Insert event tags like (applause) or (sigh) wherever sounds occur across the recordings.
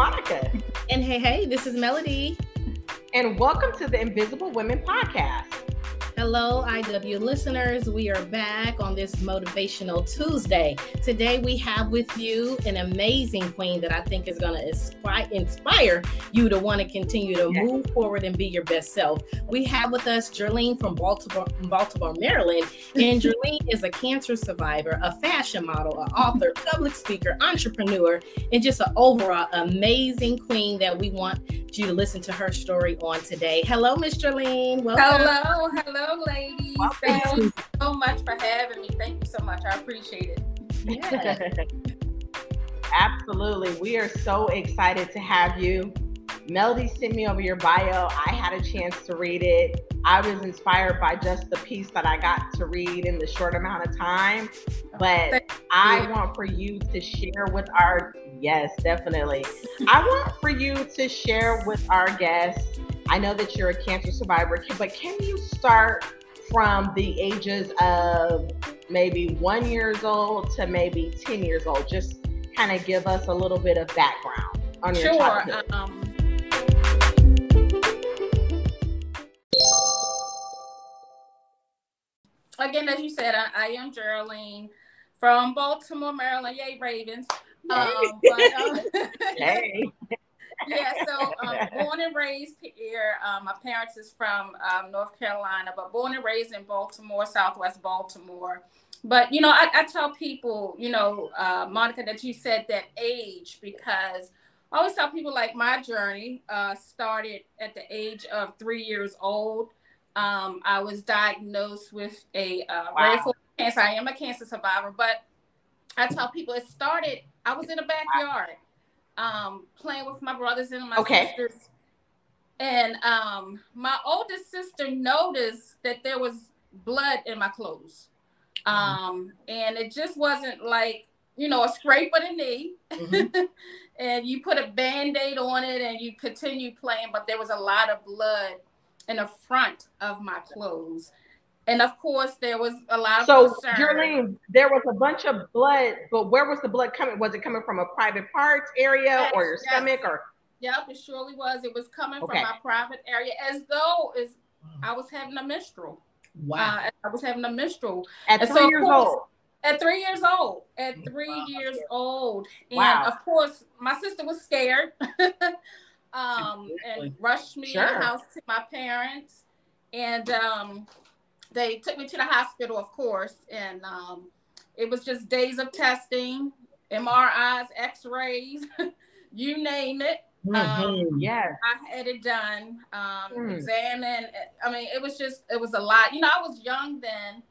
Monica. And hey, hey, this is Melody. And welcome to the Invisible Women Podcast. Hello, IW listeners. We are back on this Motivational Tuesday. Today, we have with you an amazing queen that I think is going to inspire, you to want to continue to yes. move forward and be your best self. We have with us Jearlean from Baltimore, Baltimore, Maryland. And (laughs) Jearlean is a cancer survivor, a fashion model, an author, public speaker, entrepreneur, and just an overall amazing queen that we want you to listen to her story on today. Hello, Miss Jearlean. Welcome. Hello, hello ladies. Thank you so much for having me. Thank you so much. I appreciate it. Yeah. (laughs) Absolutely. We are so excited to have you. Melody sent me over your bio. I had a chance to read it. I was inspired by just the piece that I got to read in the short amount of time. But I want for you to share with our yes, definitely. I want for you to share with our guests I know that you're a cancer survivor, but can you start from the ages of maybe one years old to maybe 10 years old? Just kind of give us a little bit of background on your sure. childhood. Um, again, as you said, I, I, am Jearlean from Baltimore, Maryland. Yay, Ravens. Um, but, (laughs) um, hey yeah, so (laughs) um, born and raised here. Um, my parents is from um, North Carolina, but born and raised in Baltimore, Southwest Baltimore. But you know, I, I tell people, you know, uh, Monica, that you said that age because I always tell people like my journey uh, started at the age of three years old. Um, I was diagnosed with a uh, wow. rare form cancer. I am a cancer survivor, but I tell people it started. I was in the backyard um, playing with my brothers and my okay. sisters. And um, my oldest sister noticed that there was blood in my clothes. Mm-hmm. Um, and it just wasn't like, you know, a scrape of the knee. Mm-hmm. (laughs) and you put a band aid on it and you continue playing, but there was a lot of blood in the front of my clothes. And of course, there was a lot of so, Jearlean, there was a bunch of blood, but where was the blood coming? Was it coming from a private parts area yes, or your yes. stomach or? Yep, it surely was. It was coming okay. from my private area, as though as I was having a menstrual. Wow, uh, I was having a menstrual at and three so, years course, old. At three years old. At three wow. years old, and wow. of course, my sister was scared, (laughs) um, and rushed me sure. in the house to my parents, and um they took me to the hospital, of course, and um, it was just days of testing, MRIs, X-rays, (laughs) you name it. Mm-hmm. Um, yes, I had it done, um, mm. examined. I mean, it was just, it was a lot. You know, I was young then,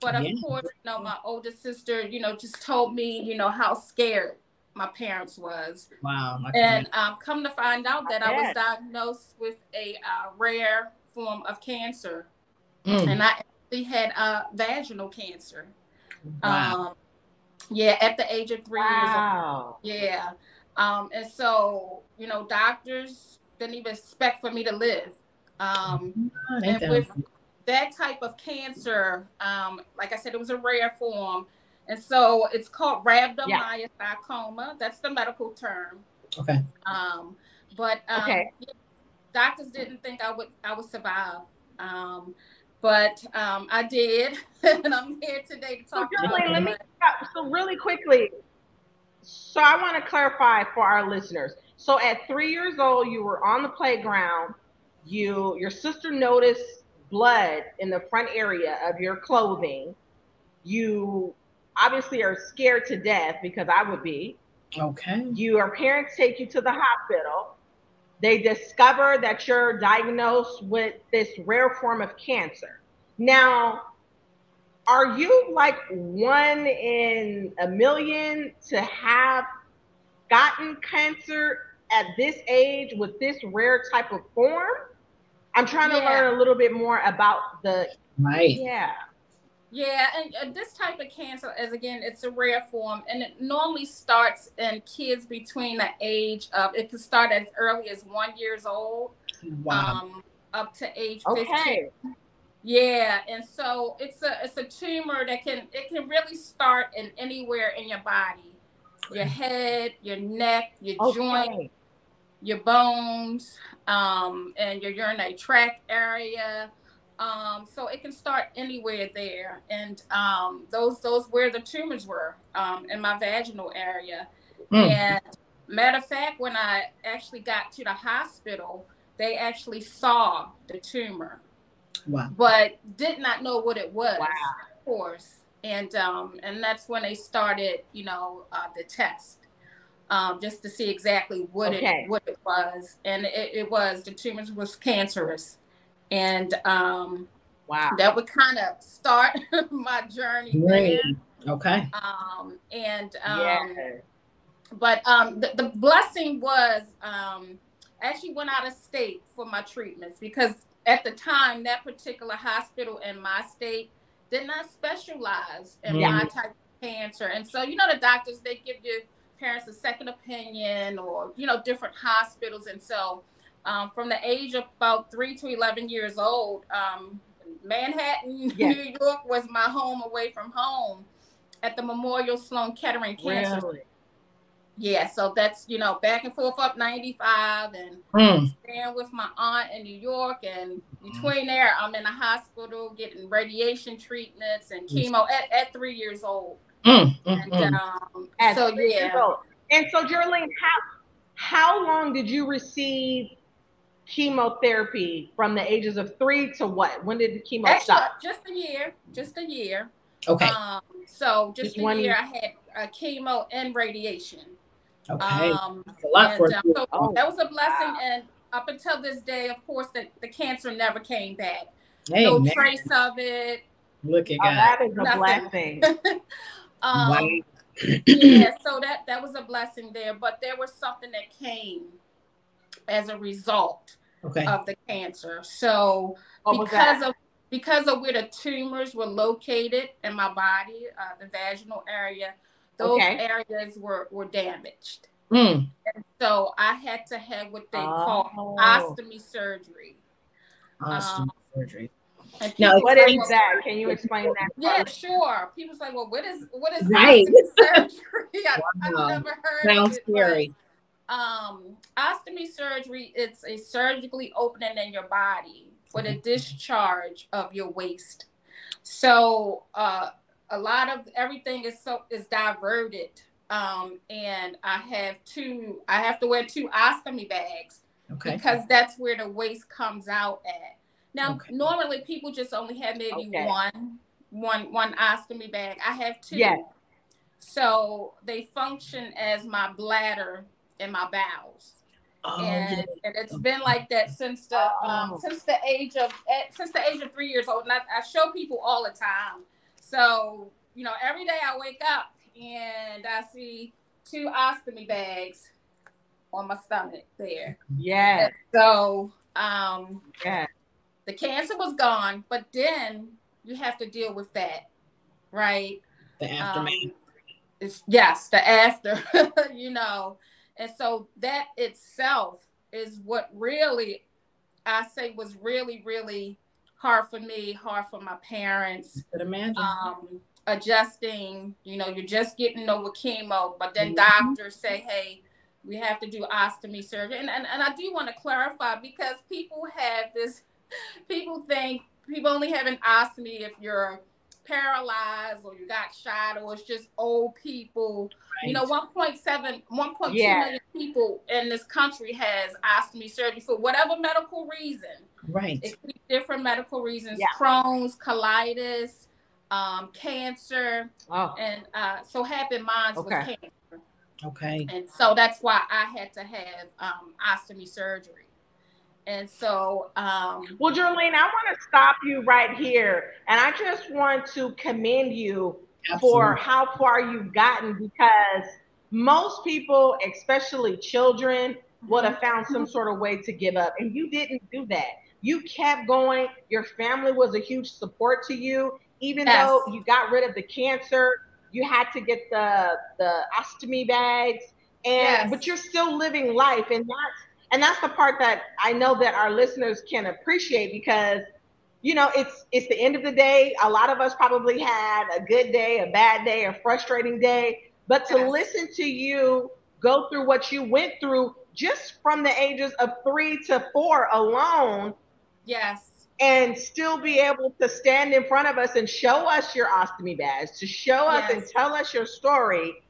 but of yeah. course, you know, my older sister, you know, just told me, you know, how scared my parents was. Wow. And um, come to find out that I was diagnosed with a uh, rare form of cancer. Mm. And I actually had uh, vaginal cancer. Wow. Um, yeah, at the age of three wow. years old. Yeah. Um, and so, you know, doctors didn't even expect for me to live. Um, oh, and with that type of cancer, um, like I said, it was a rare form. And so it's called rhabdomyosarcoma. Yeah. That's the medical term. Okay. Um, but um, okay. doctors didn't think I would I would survive. Um, but um, I did, (laughs) and I'm here today to talk so about it. Let me so really quickly. So I want to clarify for our listeners. So at three years old, you were on the playground. You your sister noticed blood in the front area of your clothing. You obviously are scared to death because I would be. Okay. Your parents take you to the hospital they discover that you're diagnosed with this rare form of cancer. Now, are you like one in a million to have gotten cancer at this age with this rare type of form? I'm trying to yeah. learn a little bit more about the right. Yeah. Yeah, and uh, this type of cancer is again, it's a rare form, and it normally starts in kids between the age of it can start as early as one years old, wow. um, up to age okay. fifteen. Yeah, and so it's a it's a tumor that can it can really start in anywhere in your body, your head, your neck, your okay. joint. your bones, um, and your urinary tract area. Um, so it can start anywhere there, and um, those those where the tumors were um, in my vaginal area. Mm. And matter of fact, when I actually got to the hospital, they actually saw the tumor, wow. but did not know what it was. Wow. Of course, and um, and that's when they started, you know, uh, the test um, just to see exactly what okay. it what it was, and it, it was the tumors was cancerous, and um, wow, that would kind of start (laughs) my journey. Great. Okay. Um, and um, yeah. but um, the, the blessing was um, I actually went out of state for my treatments because at the time that particular hospital in my state did not specialize in yeah. my type of cancer, and so you know the doctors they give you parents a second opinion or you know different hospitals and so um, from the age of about three to 11 years old um, manhattan (laughs) yes. new york was my home away from home at the memorial sloan kettering cancer really? yeah so that's you know back and forth up 95 and mm. staying with my aunt in new york and between there i'm in a hospital getting radiation treatments and chemo at, at three years old Mm, mm, and, mm. Um, so yeah. And so, Jearlean, how how long did you receive chemotherapy from the ages of three to what? When did the chemo Actually, stop? Just a year. Just a year. Okay. Um, so just, just a year, I had a chemo and radiation. Okay. Um, a lot and, for um, so oh, that was a blessing, wow. and up until this day, of course, the, the cancer never came back. Hey, no man. trace of it. Look at oh, God. That is a Nothing. blessing. (laughs) Um, yeah, so that that was a blessing there, but there was something that came as a result okay. of the cancer. So because of because of where the tumors were located in my body, uh, the vaginal area, those okay. areas were were damaged. Mm. And so I had to have what they oh. call ostomy surgery. Ostomy um, surgery. Now, what is that? Can you explain that? Yeah, sure. People's like, well, what is what is right. (laughs) surgery? I, have never heard. Sounds it, scary. But, um, ostomy surgery. It's a surgically opening in your body with a discharge of your waste. So uh, a lot of everything is so is diverted. Um, and I have two. I have to wear two ostomy bags okay. because that's where the waste comes out at. Now, okay. normally people just only have maybe okay. one, one, one ostomy bag. I have two. Yes. So they function as my bladder and my bowels. Oh, and, yeah. and it's been like that since the um, oh. since the age of eh, since the age of three years old. And I, I show people all the time. So you know, every day I wake up and I see two ostomy bags on my stomach there. Yeah. So um yeah the cancer was gone, but then you have to deal with that, right? The aftermath. Um, it's, yes, the after, (laughs) you know. And so that itself is what really I say was really, really hard for me, hard for my parents. could imagine. Um, adjusting, you know, you're just getting over chemo, but then mm-hmm. doctors say, hey, we have to do ostomy surgery. And, and, and I do want to clarify because people have this people think people only have an ostomy if you're paralyzed or you got shot or it's just old people. Right. You know, 1.7, 1.2 yeah. million people in this country has ostomy surgery for whatever medical reason. Right. It could be different medical reasons. Yeah. Crohn's, colitis, um, cancer. Oh. And uh, so happened mine okay. was cancer. Okay. And so that's why I had to have um, ostomy surgery. And so, um, well, Jearlean, I want to stop you right here. And I just want to commend you Absolutely. for how far you've gotten because most people, especially children, would have found some sort of way to give up. And you didn't do that. You kept going. Your family was a huge support to you. Even yes. though you got rid of the cancer, you had to get the the ostomy bags. And yes. but you're still living life. And that's and that's the part that I know that our listeners can appreciate because you know it's it's the end of the day. A lot of us probably had a good day, a bad day, a frustrating day, but to yes. listen to you go through what you went through just from the ages of three to four alone. Yes. And still be able to stand in front of us and show us your ostomy badge, to show us yes. and tell us your story.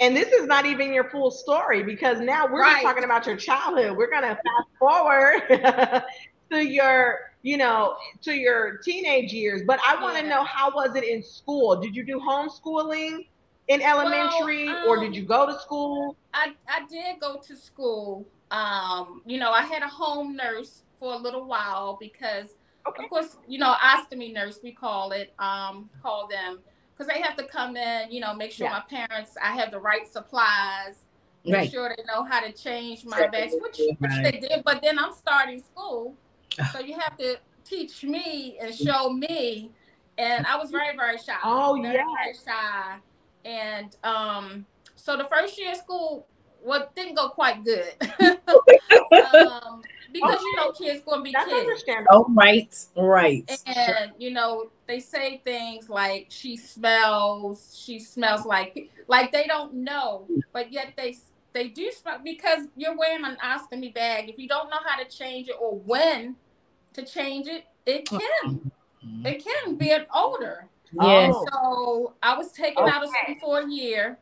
And this is not even your full story because now we're right. talking about your childhood. We're going to fast forward (laughs) to your you know to your teenage years but i want to yeah. know how was it in school did you do homeschooling in elementary well, um, or did um, you go to school i i did go to school um you know i had a home nurse for a little while because okay. of course you know ostomy nurse we call it um call them because they have to come in you know make sure yeah. my parents i have the right supplies make right. sure they know how to change my bags which, which they did but then i'm starting school so you have to teach me and show me. And I was very, very shy. Oh, very, yeah. Very shy. And um, so the first year of school, well, didn't go quite good. (laughs) (laughs) um, because okay. you know kids gonna be That's kids. Oh right, right. And you know they say things like she smells, she smells like like they don't know, but yet they they do smell because you're wearing an ostomy bag. If you don't know how to change it or when to change it, it can. Mm-hmm. It can be an odor. Yes. So I was taken okay. out of school for a year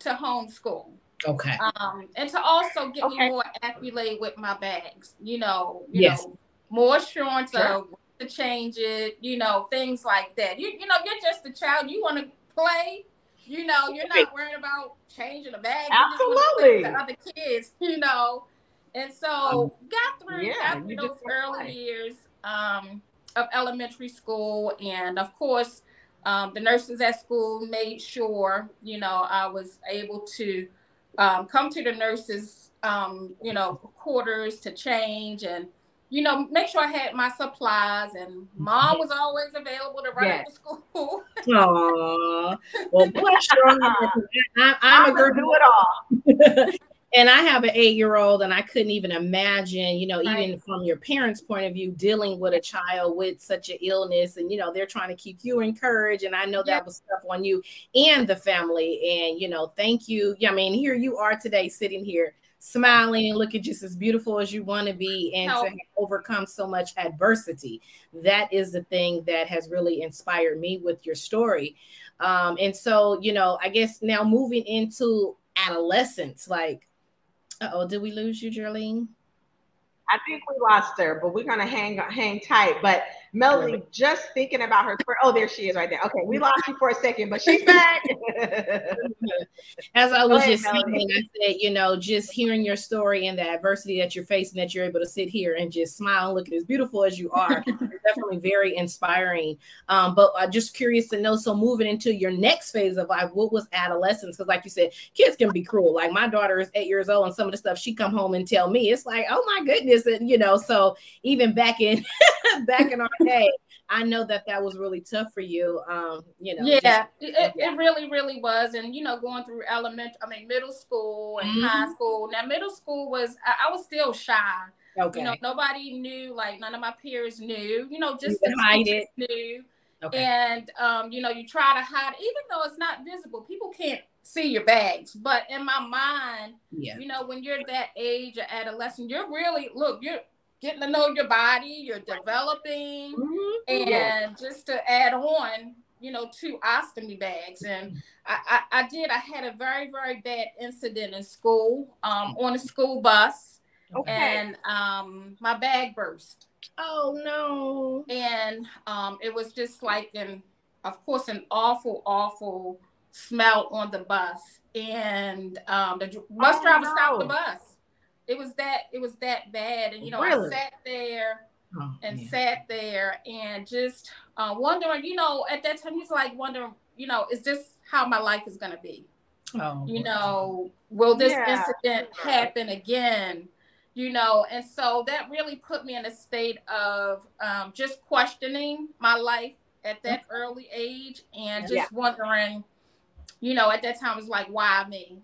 to homeschool. Okay. Um, and to also get okay. me more accurate with my bags, you know, you yes. know, more assurance sure. of to change it, you know, things like that. You you know, you're just a child. You want to play, you know, you're not worried about changing a bag. Absolutely. the other kids, (laughs) you know. And so um, got through, yeah, got through those early years um, of elementary school. And of course, um, the nurses at school made sure, you know, I was able to um, come to the nurses, um, you know, quarters to change and you know, make sure I had my supplies, and mom was always available to run yes. to school. (laughs) Aww. Well, bless your heart. (laughs) I, I'm a girl. Do it all. (laughs) and I have an eight year old, and I couldn't even imagine, you know, right. even from your parents' point of view, dealing with a child with such an illness. And, you know, they're trying to keep you encouraged. And I know that yep. was tough on you and the family. And, you know, thank you. Yeah, I mean, here you are today sitting here smiling and looking just as beautiful as you want to be and to overcome so much adversity. That is the thing that has really inspired me with your story. Um, and so, you know, I guess now moving into adolescence, like, oh, did we lose you, Jearlean? I think we lost her, but we're gonna hang hang tight. But Melody, just thinking about her. Oh, there she is right there. Okay, we lost you for a second, but she's back. (laughs) As I was ahead, just saying, I said, you know, just hearing your story and the adversity that you're facing, that you're able to sit here and just smile and look as beautiful as you are, (laughs) definitely very inspiring. Um, but I'm just curious to know. So, moving into your next phase of life, what was adolescence? Because, like you said, kids can be cruel. Like my daughter is eight years old, and some of the stuff she come home and tell me, it's like, oh my goodness, and you know. So even back in (laughs) back in our day, I know that that was really tough for you. Um, you know. Yeah, just, it, it really, really was. And you know, going through elementary, I mean, middle school and mm-hmm. high school. Now, middle school was I, I, was still shy. Okay. You know, nobody knew. Like none of my peers knew. You know, just you hide it. Knew. Okay. And um, you know, you try to hide, even though it's not visible. People can't see your bags. But in my mind, yeah. you know, when you're that age of adolescent, you're really look, you're getting to know your body, you're developing, mm-hmm. and yeah. just to add on, you know, two ostomy bags. And I, I, I, did, I had a very, very bad incident in school, um, on a school bus. Okay. And um, my bag burst. Oh no. And um, it was just like an of course an awful, awful smell on the bus. And um, the bus oh, driver no. stopped the bus it was that it was that bad and you know really? i sat there oh, and man. sat there and just uh, wondering you know at that time he's like wondering you know is this how my life is going to be oh, you know will this yeah. incident happen again you know and so that really put me in a state of um, just questioning my life at that mm-hmm. early age and just yeah. wondering you know at that time it was like why me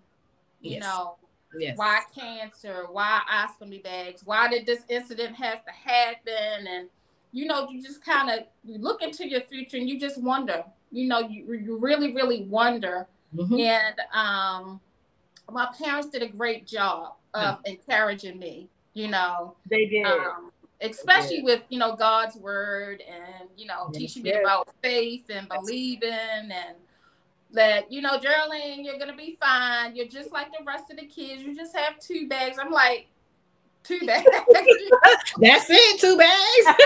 you yes. know Yes. Why cancer? Why ostomy bags? Why did this incident have to happen? And you know, you just kind of look into your future and you just wonder. You know, you, you really, really wonder. Mm-hmm. And um, my parents did a great job of mm. encouraging me. You know, they did. Um, especially did. with you know God's word and you know teaching me about faith and believing and that you know Jearlean, you're gonna be fine. You're just like the rest of the kids. You just have two bags. I'm like, two bags. (laughs) That's it, two bags. (laughs)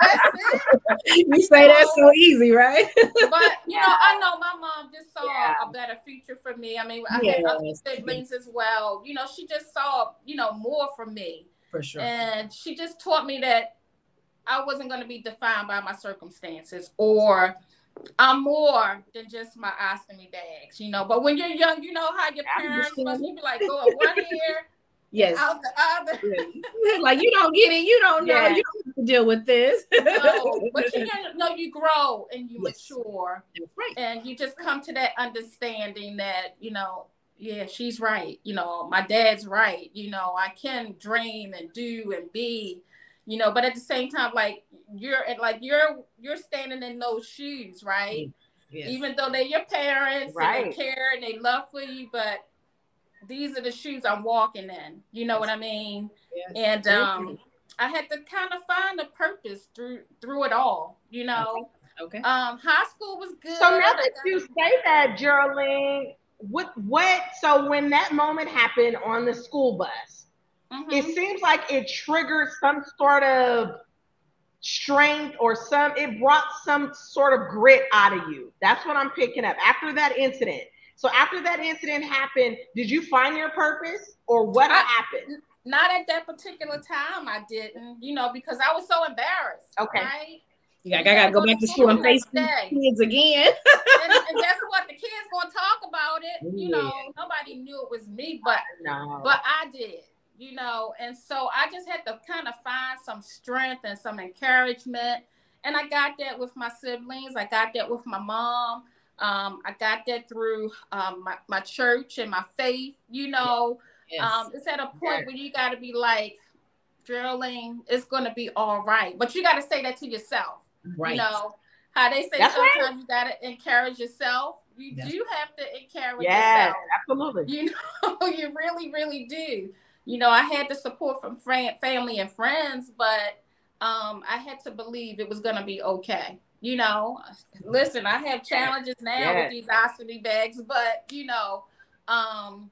That's it. You say so, that's so easy, right? (laughs) but you know, I know my mom just saw yeah. a better future for me. I mean, I yes. had other siblings as well. You know, she just saw, you know, more for me. For sure. And she just taught me that I wasn't going to be defined by my circumstances or I'm more than just my ostomy bags, you know. But when you're young, you know how your parents must be like going one ear (laughs) Yes. Out the other. (laughs) like you don't get it. You don't know. You don't have to deal with this. (laughs) no, but you know you grow and you yes. mature. Right. And you just come to that understanding that, you know, yeah, she's right. You know, my dad's right. You know, I can dream and do and be, you know, but at the same time, like you're like you're you're standing in those shoes, right? Yes. Even though they're your parents right. and they care and they love for you, but these are the shoes I'm walking in. You know what I mean? Yes. And um, I had to kind of find a purpose through through it all. You know. Okay. Um, high school was good. So now that you say that, Jearlean, what what? So when that moment happened on the school bus, mm-hmm. it seems like it triggered some sort of strength or some. It brought some sort of grit out of you. That's what I'm picking up after that incident so after that incident happened, did you find your purpose or what I, happened? Not at that particular time. I didn't, you know, because I was so embarrassed. Okay. Right? Yeah, I gotta go, go back to school and face the kids again. (laughs) and, and (laughs) guess what? The kids gonna talk about it. You know, nobody knew it was me, but no. but I did. You know, and so I just had to kind of find some strength and some encouragement. And I got that with my siblings. I got that with my mom. Um, I got that through um, my, my church and my faith. You know, yes. um, it's at a point yes. where you got to be like, Jearlean, it's going to be all right. But you got to say that to yourself. Right. You know, how they say That's sometimes right. you got to encourage yourself. You do have to encourage yes, yourself. absolutely. You (laughs) know, you really, really do. You know, I had the support from friend, family and friends, but um, I had to believe it was going to be okay you know, listen, I have challenges now yeah. with these ostomy bags, but you know, um,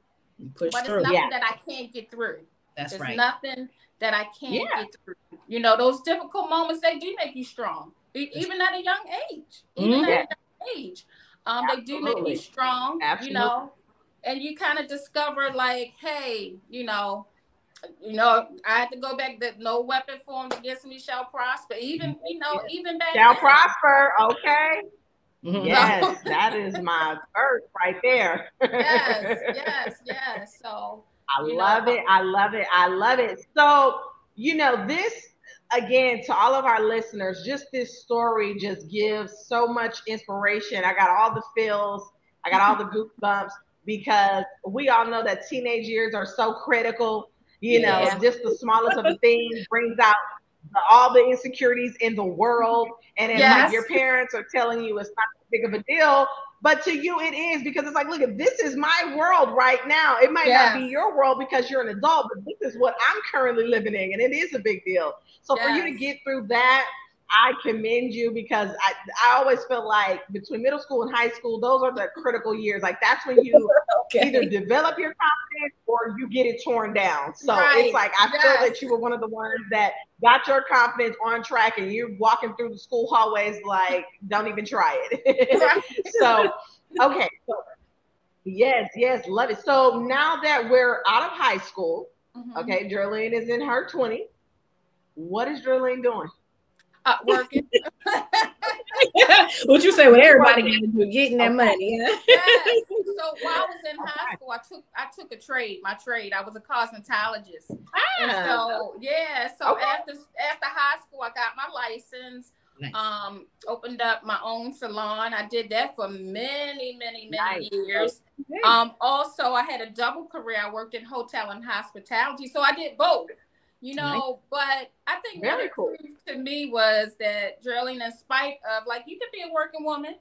but it's through. nothing yeah. that I can't get through. That's it's right. Nothing that I can't yeah. get through. You know, those difficult moments they do make you strong, even at a young age. Even mm-hmm. at a young age, um, they do make you strong. Absolutely. You know, and you kind of discover like, hey, you know, you know, I had to go back that no weapon formed against me shall prosper. Even, you know, even back shall then. prosper. Okay. Mm-hmm. Yes, that (laughs) is my verse right there. yes, (laughs) yes, yes. So I love know, it. I love it. I love it. So, you know, this again to all of our listeners, just this story just gives so much inspiration. I got all the feels, I got all the (laughs) goosebumps because we all know that teenage years are so critical you know, yeah. just the smallest of the things brings out the, all the insecurities in the world. And then yes. like your parents are telling you it's not big of a deal. But to you, it is because it's like, look, this is my world right now, it might yes. not be your world because you're an adult, but this is what I'm currently living in, and it is a big deal. So yes. for you to get through that, I commend you because I, I always feel like between middle school and high school, those are the critical years. Like that's when you (laughs) okay. either develop your confidence or you get it torn down. So right. it's like I yes. feel that you were one of the ones that got your confidence on track and you're walking through the school hallways like don't even try it. (laughs) so okay. So yes, yes, love it. So now that we're out of high school, mm-hmm. okay, Jearlean is in her 20s. What is Jearlean doing? Uh, working. (laughs) (laughs) what you say? What everybody got to do, getting that money. Yeah? yes. (laughs) So while I was in high school, I took I took a trade. My trade, I was a cosmetologist. Ah. And so yeah. So okay. after after high school, I got my license. Nice. Um, opened up my own salon. I did that for many, many, many nice. years. Okay. Um, also, I had a double career. I worked in hotel and hospitality, so I did both you know. But I think Very what cool. proved to me was that Jearlean, in spite of like you can be a working woman,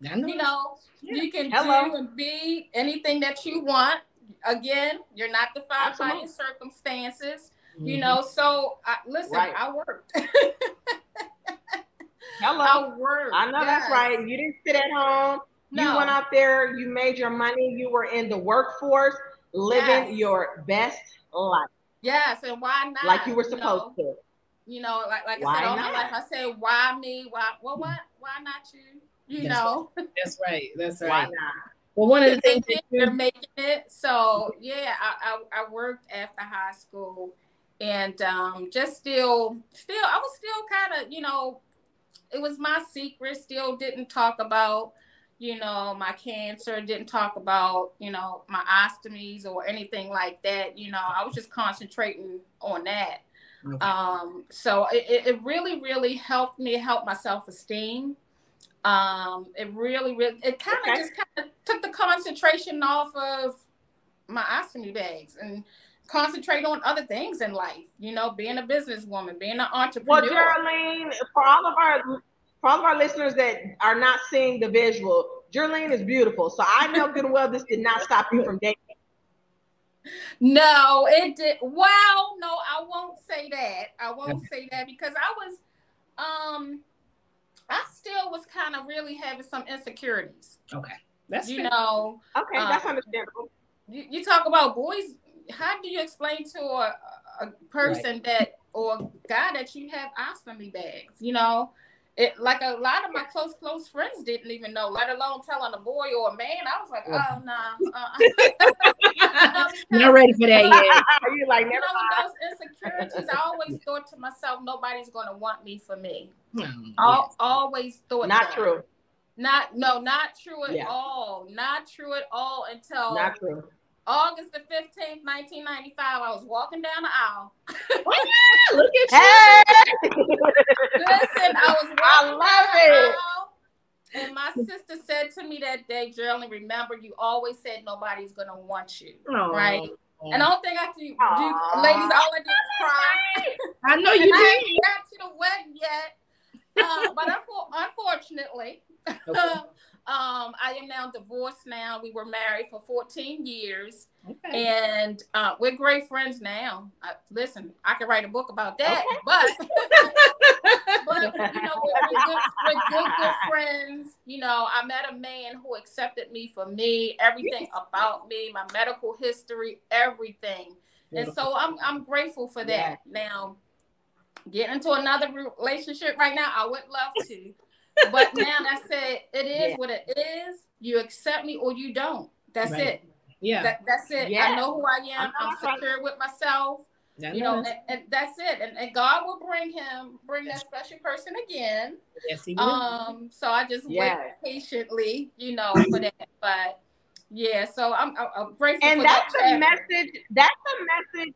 know. you know, yeah. you can Hello. do and be anything that you want. again, you're not defined Absolutely. by your circumstances. Mm-hmm. You know, so I, listen, right. I worked. (laughs) Hello. I worked. I know yes. that's right. You didn't sit at home. No. You went out there, you made your money, you were in the workforce, living yes. your best life. Yes, and why not? Like you were supposed you know, to. You know, like like why I said all my life, I say, why me? Why well why why not you? You that's know. Right. That's right. That's right. Why not? Well, one of the things that you're making it. So yeah, I, I, I worked after high school, and um, just still, still, I was still kind of, you know, it was my secret. Still didn't talk about, you know, my cancer. Didn't talk about, you know, my ostomies or anything like that. You know, I was just concentrating on that. Okay. Um, so it, it really, really helped me help my self esteem um, it really, really, it kind of okay. just kind of took the concentration off of my ostomy bags and concentrate on other things in life. You know, being a businesswoman, being an entrepreneur. Well, Jearlean, for all of our for all of our listeners that are not seeing the visual, Jearlean is beautiful. So I know good and well this did not stop you from dating. No, it did. Well, no, I won't say that. I won't say that because I was, um, I still was kind of really having some insecurities. Okay. That's you fair. know. Okay, um, that's understandable. You, you, talk about boys. How do you explain to a, a person right. that or guy that you have ostomy bags? You know, it like a lot of my close close friends didn't even know, let alone telling a boy or a man. I was like, oh no, nah, uh, (laughs) (laughs) not ready for that yet. (laughs) you like, you know, those insecurities. I always thought to myself, nobody's going to want me for me. I always thought not that. true. Not no, not true at yeah. all. Not true at all until not true. August the 15th, 1995, I was walking down the aisle. Look at you. Hey! Listen, I was (laughs) walking I love it. Aisle, and my sister said to me that day, Jearlean, remember, you always said nobody's going to want you. Aww. Right? And I don't think I can do, ladies, all I did was cry. (laughs) I know you did. I ain't got to the wedding yet. Uh, but unfortunately, (laughs) okay. Um, I am now divorced now. We were married for 14 years. Okay. And uh, we're great friends now. Uh, listen, I could write a book about that, okay. but (laughs) but you know, we're, we're, good, we're good, good friends. You know, I met a man who accepted me for me, everything about me, my medical history, everything. And so I'm I'm grateful for that. Yeah. Now, getting into another relationship right now, I would love to but now I it. It is yeah. what it is. You accept me or you don't. That's right. it. Yeah. That, that's it. Yeah. I know who I am. I'm secure with myself. you know, and, and, that's it. And, and, God will bring him, bring that special person again. Yes, he will. Um, so I just yeah. wait patiently, you know, for that. But yeah, so I'm, I'm grateful. And that's that a message. That's a message.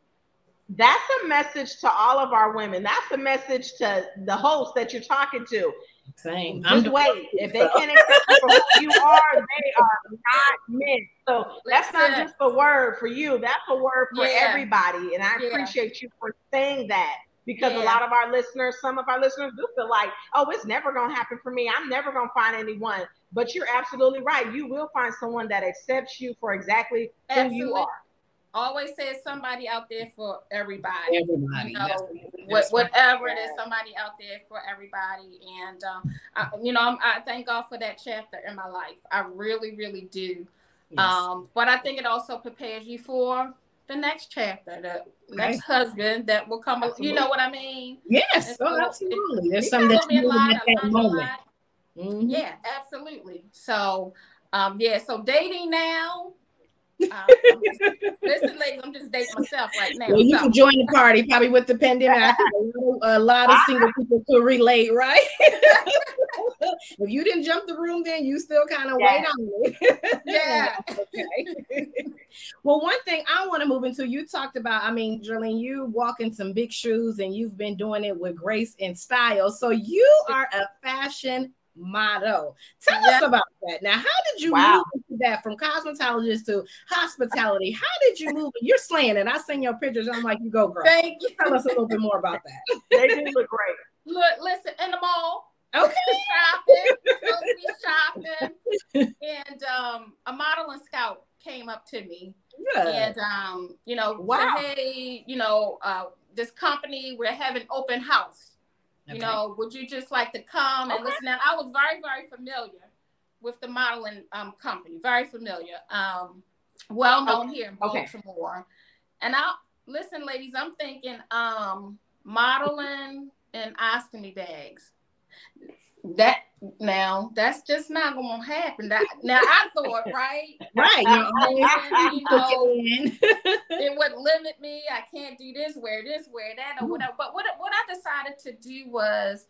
That's a message to all of our women. That's a message to the host that you're talking to. Same. Just I'm wait. If they can't accept you for who you are, they are not meant. So that's not just a word for you. That's a word for yeah. everybody. And I yeah. appreciate you for saying that because yeah. a lot of our listeners, some of our listeners do feel like, oh, it's never going to happen for me. I'm never going to find anyone. But you're absolutely right. You will find someone that accepts you for exactly absolutely. who you are always says somebody out there for everybody. Everybody. You know, what, whatever it is, somebody out there for everybody. And, um, I, you know, I'm, i thank God for that chapter in my life. I really, really do. Yes. Um, but I think it also prepares you for the next chapter, the okay. next husband that will come. Absolutely. You know what I mean? Yes. So oh, absolutely. There's something that you at that moment. Mm-hmm. Yeah, absolutely. So, um, yeah, so dating now, um, listen, ladies, I'm just dating myself right now. Well, you so. can join the party probably with the pandemic. I think a lot of single people could relate, right? (laughs) if you didn't jump the room, then you still kind of yeah. wait on it. (laughs) yeah. okay. (laughs) well, one thing I want to move into, you talked about, I mean, Jearlean, you walk in some big shoes and you've been doing it with grace and style. So you are a fashion motto. Tell yep. us about that. Now, how did you wow. move into that from cosmetologist to hospitality? How did you move? You're slaying it. I seen your pictures. I'm like, you go, girl. Thank you. Tell us a little bit more about that. they do look great. Look, listen, in the mall. Okay. shopping, shopping, and um, a model and scout came up to me and um, you know, wow. said, hey, you know, uh, this company we're having open house. Okay. You know, would you just like to come and okay. listen? And I was very, very familiar with the modeling um, company, very familiar, um, well known okay. here in Baltimore. And I listen, ladies, I'm thinking um, modeling and ostomy bags that now that's just not gonna happen. That now I thought, right? Right. you know, (laughs) it would limit me. I can't do this, wear this, wear that, or whatever. But what what I decided to do was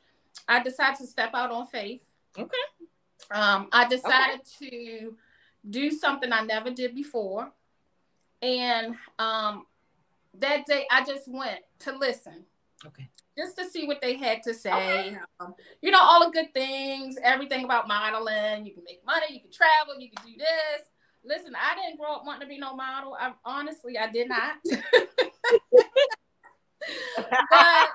I decided to step out on faith. Okay. Um, I decided okay. to do something I never did before. And um that day I just went to listen. Okay just to see what they had to say. Um, you know, all the good things, everything about modeling. You can make money, you can travel, you can do this. Listen, I didn't grow up wanting to be no model. I honestly, I did not. (laughs) but,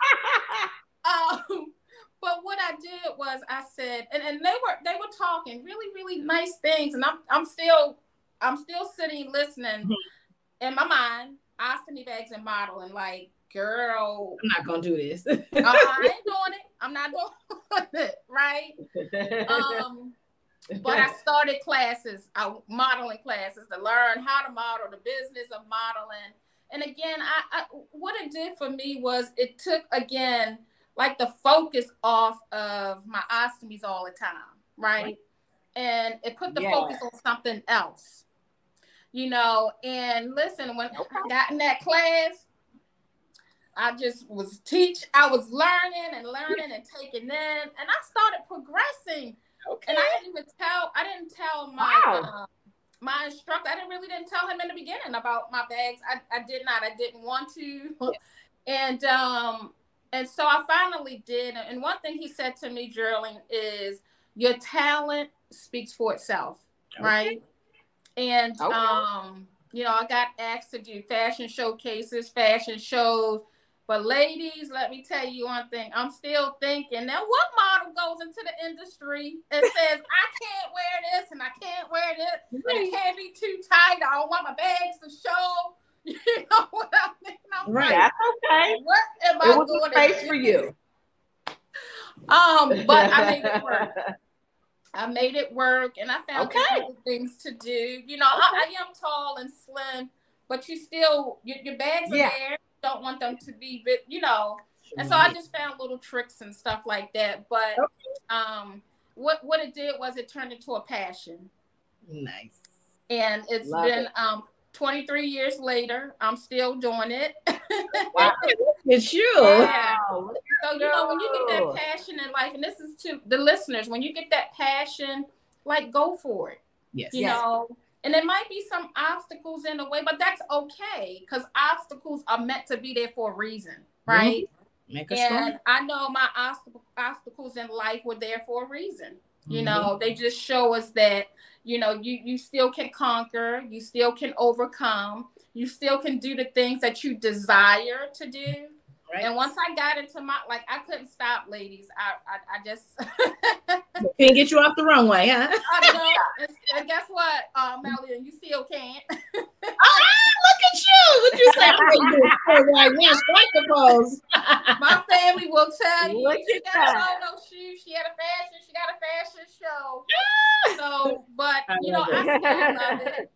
(laughs) um, but what I did was I said, and, and they were they were talking really really nice things, and I'm I'm still I'm still sitting listening mm-hmm. in my mind, ostomy bags and modeling like girl, I'm not gonna do this. uh, (laughs) I ain't doing it. I'm not doing (laughs) it, right? Um, but I started classes, uh, modeling classes to learn how to model, the business of modeling. And again, I, I what it did for me was it took again like the focus off of my ostomies all the time, right? right. And it put the yeah. focus on something else, you know. And listen, when okay. I got in that class, I just was teach. I was learning and learning and taking in, and I started progressing. Okay. And I didn't even tell. I didn't tell my wow. uh, my instructor. I didn't really didn't tell him in the beginning about my bags. I, I did not. I didn't want to. (laughs) And um and so I finally did. And one thing he said to me, Jearlean, is your talent speaks for itself, okay. right? And okay. um, you know, I got asked to do fashion showcases, fashion shows, but ladies, let me tell you one thing. I'm still thinking now what model goes into the industry and says, I can't wear this and I can't wear this and it can't be too tight. I don't want my bags to show. (laughs) You know what I'm thinking? I'm right. Like, That's okay. What am I it was doing? Space for you. Um, but I made it work. (laughs) I made it work and I found okay. things to do. You know, okay. I, I, am tall and slim, but you still your, your bags are yeah. there don't want them to be, you know. And so I just found little tricks and stuff like that. But um, what what it did was it turned into a passion. Nice. And it's Love been it. um 23 years later, I'm still doing it. (laughs) wow. It's you. Yeah. Wow. So you know when you get that passion in life, and this is to the listeners, when you get that passion, like go for it. Yes. You yes. know, and there might be some obstacles in the way, but that's okay because obstacles are meant to be there for a reason, right? Mm-hmm. and strong. I know my obstacles in life were there for a reason. You mm-hmm. know, they just show us that, you know, you, you still can conquer, you still can overcome, you still can do the things that you desire to do Right. And once I got into my like, I couldn't stop, ladies. I I, I just (laughs) can't get you off the runway, huh? (laughs) I know. And, guess what, uh, Melly, you still can't. oh, (laughs) look at you! What you say? I'm right now. Strike the pose. My family will tell you. Look she got that. no shoes. She had a fashion. She got a fashion show. so, but you know, I still love it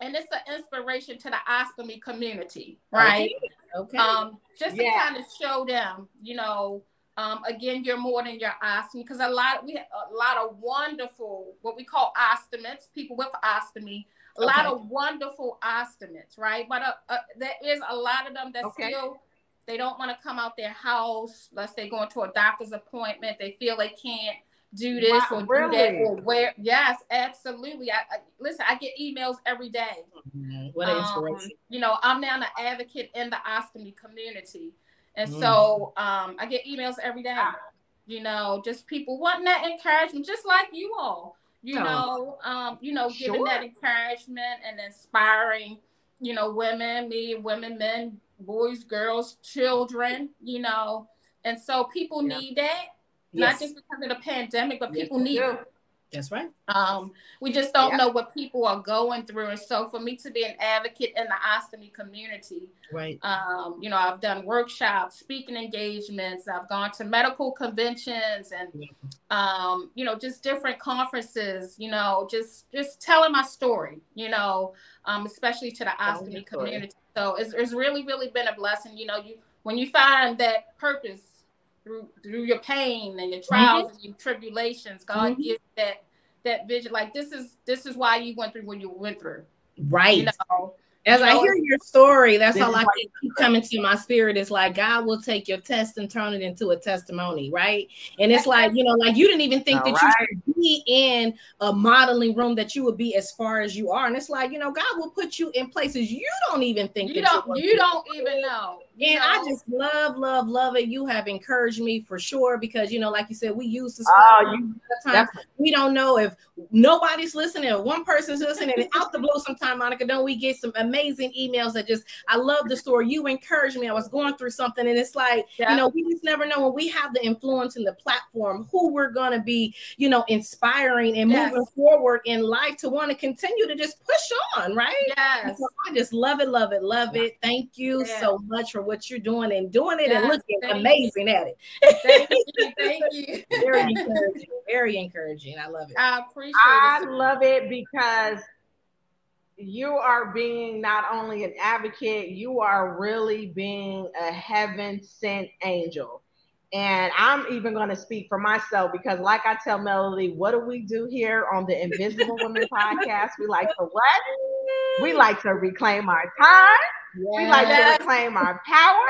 and it's an inspiration to the ostomy community, right? Okay. Um, just yeah. to kind of show them, you know, um, again, you're more than your ostomy because a lot we have a lot of wonderful what we call ostomates, people with ostomy, a okay. lot of wonderful ostomates, right? But uh, uh, there is a lot of them that okay. still they don't want to come out their house unless they're going to a doctor's appointment. They feel they can't do this wow, or really? do that or where yes absolutely I, I, listen i get emails every day mm-hmm. what an inspiration um, you know i'm now an advocate in the ostomy community and mm. so um, i get emails every day you know just people wanting that encouragement just like you all you oh. know um, you know giving sure. that encouragement and inspiring you know women me women men boys girls children you know and so people yeah. need that Yes. Not just because of the pandemic, but people yes, need it. That's right. Um, we just don't yeah. know what people are going through. And so for me to be an advocate in the ostomy community, right. Um, you know, I've done workshops, speaking engagements, I've gone to medical conventions and um, you know, just different conferences, you know, just just telling my story, you know, um, especially to the ostomy community. So it's, it's really, really been a blessing. You know, you when you find that purpose through through your pain and your trials mm-hmm. and your tribulations, God mm-hmm. gives that that vision. Like this is this is why you went through what you went through. Right. You know? As I hear your story, that's all I can keep coming to my spirit. Is like God will take your test and turn it into a testimony, right? And it's like you know, like you didn't even think all that right. you could be in a modeling room that you would be as far as you are, and it's like you know, God will put you in places you don't even think you don't you don't even know. And know? I just love, love, love it. You have encouraged me for sure because you know, like you said, we use this. Oh, you, times we don't know if nobody's listening or one person's listening. And out the blue, sometime, Monica, don't we get some amazing emails that just I love the story. You encouraged me. I was going through something, and it's like, yeah. you know, we just never know when we have the influence and the platform who we're gonna be, you know, inspiring and yes. moving forward in life to want to continue to just push on, right? Yes. So I just love it, love it, love it. Thank you yes. so much for what you're doing and doing it yes, and looking amazing you. at it. Thank you. (laughs) Thank you. very encouraging. Very encouraging. I love it. I appreciate I it. I love it because you are being not only an advocate, you are really being a heaven sent angel. And I'm even going to speak for myself because, like I tell Melody, what do we do here on the Invisible Women (laughs) podcast? We like to what? We like to reclaim our time. Yes. We like to reclaim our power.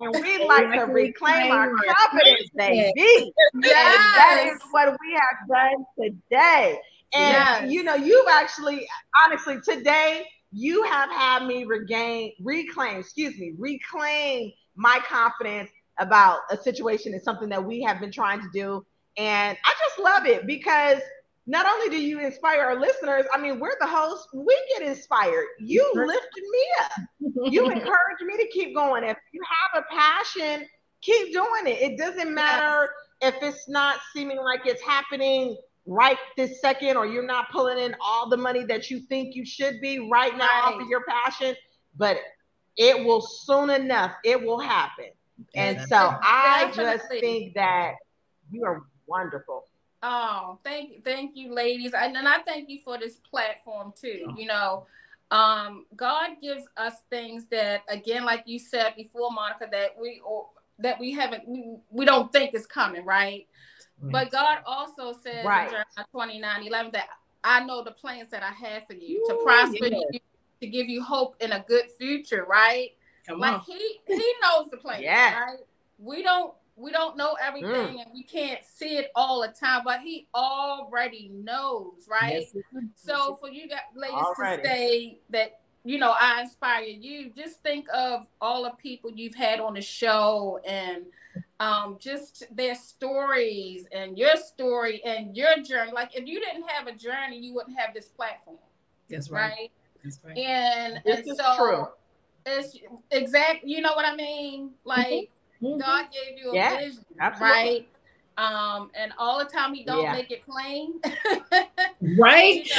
And we like to reclaim our confidence, baby. Yes. that is what we have done today. And yes. you know, you've actually, honestly, today you have had me regain, reclaim, excuse me, reclaim my confidence about a situation is something that we have been trying to do. And I just love it because not only do you inspire our listeners, I mean, we're the hosts, we get inspired. You lifted me up. You (laughs) encourage me to keep going. If you have a passion, keep doing it. It doesn't matter yes. if it's not seeming like it's happening right this second or you're not pulling in all the money that you think you should be right now right. off of your passion, but it will soon enough, it will happen. And so I just think that you are wonderful. Oh, thank you, thank you, ladies, and, and I thank you for this platform too. You know, um, God gives us things that, again, like you said before, Monica, that we or that we haven't, we, we don't think is coming, right? But God also says right. in Jeremiah 29 11 that I know the plans that I have for you Ooh, to prosper yeah. you, to give you hope in a good future, right? Come like on. he he knows the plan, yeah. right? We don't we don't know everything mm. and we can't see it all the time, but he already knows, right? Yes. So for you guys ladies already. to say that you know I inspire you, just think of all the people you've had on the show and um, just their stories and your story and your journey. Like if you didn't have a journey, you wouldn't have this platform. That's right. right? That's right. And this and so true. it's exact. You know what I mean? Like mm-hmm. God gave you a yeah, vision, absolutely. right? Um, and all the time he don't yeah. make it plain. (laughs) right? (laughs)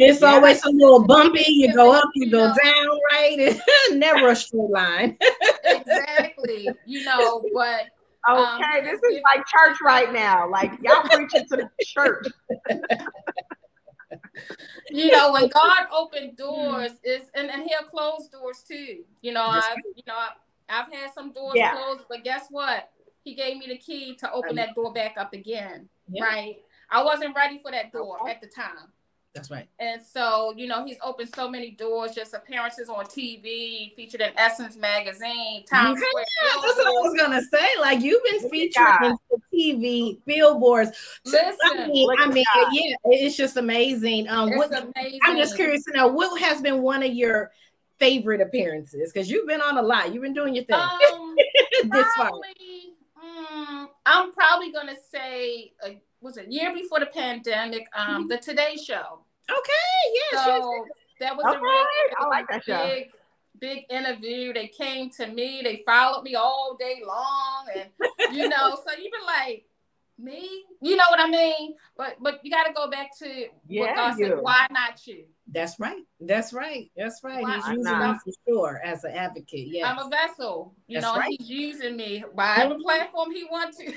It's yeah. always a little bumpy. You go up, you, you go know. down, right? It's (laughs) Never a straight line. exactly. You know, but um, Okay, um, this is like church right now. Like y'all preaching to the church. you know, when God opened doors, is and, and He'll close doors too. You know, I've you know I've had some doors yeah. closed, but guess what? He gave me the key to open that door back up again. Yeah. Right. I wasn't ready for that door at the time. That's right. And so, you know, he's opened so many doors, just appearances on TV, featured in Essence magazine, Times Square. Yeah, that's what I was gonna say. Like you've been featured in TV, billboards. Listen, I mean, I mean yeah, it's just amazing. Um, what, amazing. I'm just curious to know what has been one of your favorite appearances because you've been on a lot. You've been doing your thing um, (laughs) this probably, um, I'm probably gonna say, uh, was it year before the pandemic? Um, mm-hmm. the Today Show. Okay, yeah. So that was okay. a really, like big, show. big interview. They came to me. They followed me all day long, and you (laughs) know, so you've been like, me? You know what I mean? But but you got to go back to yeah, what God said. Why not you? That's right. That's right. That's right. Why he's using me for sure as an advocate. Yeah, I'm a vessel. You that's know, right. he's using me. by Whatever platform he wants to.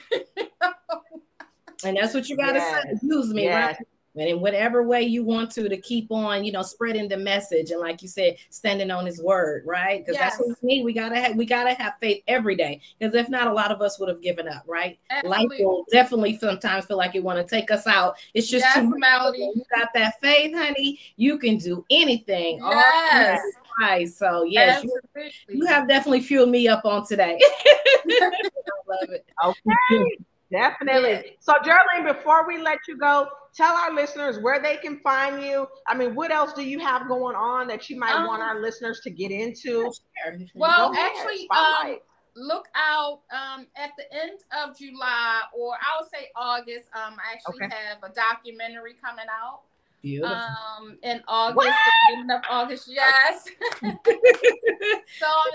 (laughs) and that's what you got to yes. say. Use me, yes. right? And in whatever way you want to to keep on you know spreading the message and like you said standing on his word right? Because yes. that's what we need. We gotta have we gotta have faith every day. Because if not a lot of us would have given up right? Absolutely. life will definitely sometimes feel like it want to take us out. It's just yes, too much. You got that faith honey. You can do anything. Yes. right so yes you, you, have definitely fueled me up on today. (laughs) I love it. Okay Definitely. So, Jearlean, before we let you go, tell our listeners where they can find you. I mean, what else do you have going on that you might um, want our listeners to get into? Well, actually, um, look out um, at the end of July, or I would say August. Um, I actually okay. have a documentary coming out. Beautiful. Um, in August, what? beginning of August, yes. (laughs) so I'm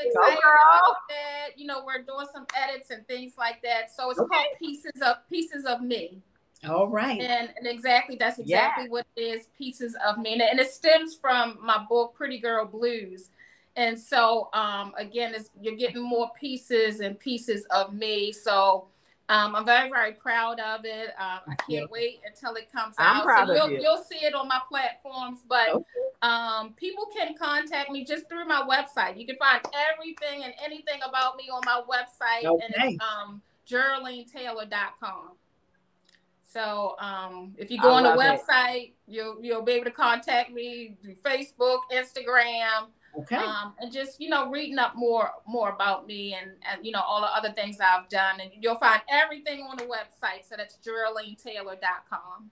excited about that. You know, we're doing some edits and things like that. So it's okay. called Pieces of Pieces of Me. All right. And, and exactly, that's exactly yeah. what it is, Pieces of Me. And, and it stems from my book, Pretty Girl Blues. And so, um, again, it's, you're getting more pieces and pieces of me. So um, I'm very, very proud of it. Um, I can't wait until it comes I'm out. Proud so you'll, you. will see it on my platforms, but okay. um, people can contact me just through my website. You can find everything and anything about me on my website, okay. and it's um, JearleanTaylor.com. So um, if you go I on the website, it. you'll you'll be able to contact me through Facebook, Instagram, Okay. Um, and just you know reading up more more about me and and you know all the other things I've done, and you'll find everything on the website. So that's JearleanTaylor.com.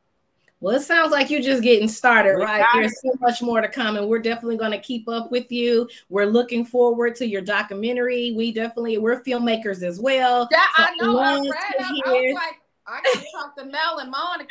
Well, it sounds like you're just getting started, right? There's so much more to come, and we're definitely going to keep up with you. We're looking forward to your documentary. We definitely we're filmmakers as well. Yeah, so I know. I read. I, I was like, I can talk to Mel and Monica.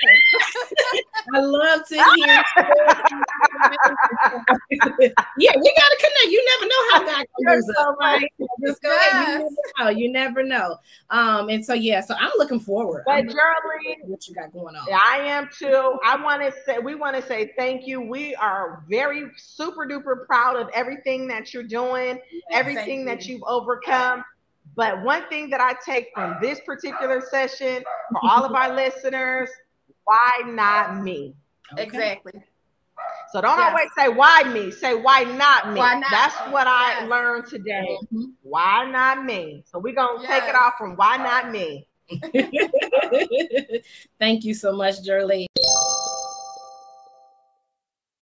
I love to hear. (laughs) yeah, we gotta connect. You never know how God comes so up. Right? Just go yes. ahead. You never know. You never know. Um, and so yeah, so I'm looking forward. But Jearlean, what you got going on? I am too. I want to say we want to say thank you. We are very super duper proud of everything that you're doing, yes, everything that you've overcome. But one thing that I take from this particular session for all of our (laughs) listeners, why not me? Okay. Exactly. So don't yes. always say why me. Say why not me. Why not That's me? what yes. I learned today. Mm-hmm. Why not me? So we're gonna yes. take it off from why not me. (laughs) Thank you so much, Jerly.